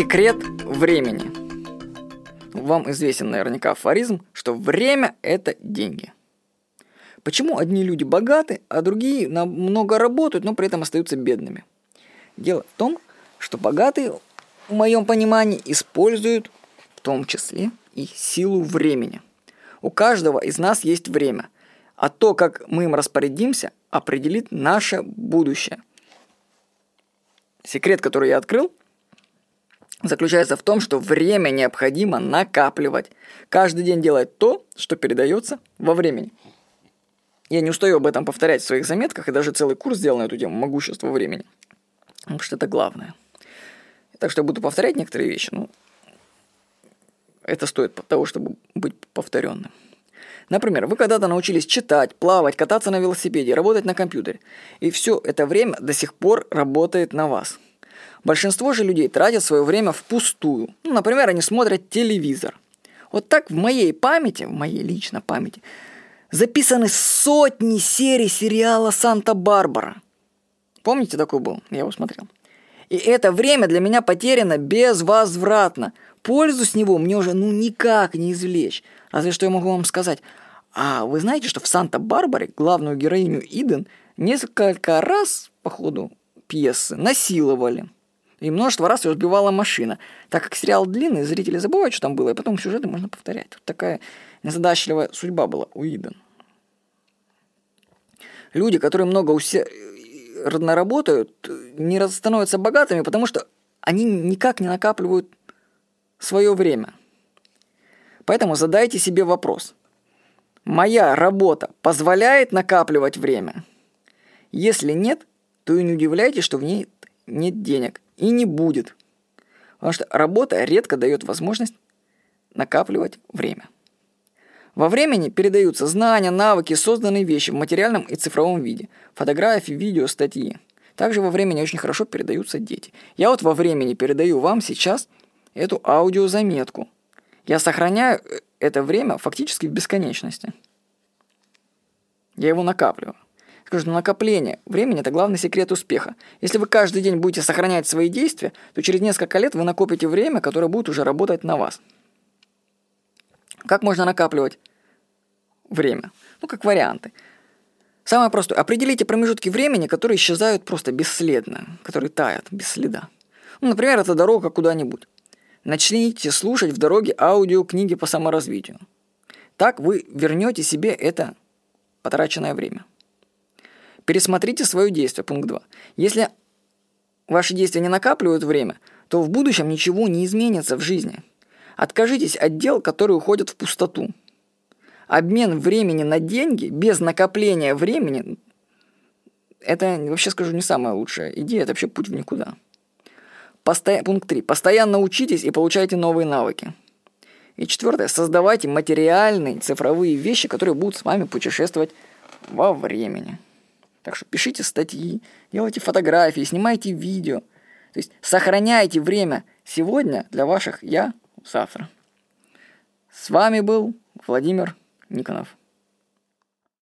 Секрет времени. Вам известен наверняка афоризм, что время – это деньги. Почему одни люди богаты, а другие много работают, но при этом остаются бедными? Дело в том, что богатые, в моем понимании, используют в том числе и силу времени. У каждого из нас есть время, а то, как мы им распорядимся, определит наше будущее. Секрет, который я открыл, заключается в том, что время необходимо накапливать. Каждый день делать то, что передается во времени. Я не устаю об этом повторять в своих заметках, и даже целый курс сделал на эту тему «Могущество времени». Потому что это главное. Так что я буду повторять некоторые вещи, ну, это стоит того, чтобы быть повторенным. Например, вы когда-то научились читать, плавать, кататься на велосипеде, работать на компьютере. И все это время до сих пор работает на вас. Большинство же людей тратят свое время впустую. Ну, например, они смотрят телевизор. Вот так в моей памяти, в моей личной памяти, записаны сотни серий сериала «Санта-Барбара». Помните, такой был? Я его смотрел. И это время для меня потеряно безвозвратно. Пользу с него мне уже ну никак не извлечь. Разве что я могу вам сказать. А вы знаете, что в Санта-Барбаре главную героиню Иден несколько раз по ходу пьесы насиловали. И множество раз ее сбивала машина. Так как сериал длинный, зрители забывают, что там было, и потом сюжеты можно повторять. Вот такая незадачливая судьба была у Иден. Люди, которые много усердно работают, не становятся богатыми, потому что они никак не накапливают свое время. Поэтому задайте себе вопрос. Моя работа позволяет накапливать время? Если нет, то и не удивляйтесь, что в ней нет денег и не будет. Потому что работа редко дает возможность накапливать время. Во времени передаются знания, навыки, созданные вещи в материальном и цифровом виде, фотографии, видео, статьи. Также во времени очень хорошо передаются дети. Я вот во времени передаю вам сейчас эту аудиозаметку. Я сохраняю э, это время фактически в бесконечности. Я его накапливаю. Что накопление времени – это главный секрет успеха. Если вы каждый день будете сохранять свои действия, то через несколько лет вы накопите время, которое будет уже работать на вас. Как можно накапливать время? Ну, как варианты. Самое простое. Определите промежутки времени, которые исчезают просто бесследно, которые тают без следа. Ну, например, это дорога куда-нибудь. Начните слушать в дороге аудиокниги по саморазвитию. Так вы вернете себе это потраченное время. Пересмотрите свое действие, пункт 2. Если ваши действия не накапливают время, то в будущем ничего не изменится в жизни. Откажитесь от дел, которые уходят в пустоту. Обмен времени на деньги без накопления времени – это, вообще скажу, не самая лучшая идея, это вообще путь в никуда. Посто... Пункт 3. Постоянно учитесь и получайте новые навыки. И четвертое. Создавайте материальные цифровые вещи, которые будут с вами путешествовать во времени. Так что пишите статьи, делайте фотографии, снимайте видео. То есть сохраняйте время сегодня для ваших «я» завтра. С вами был Владимир Никонов.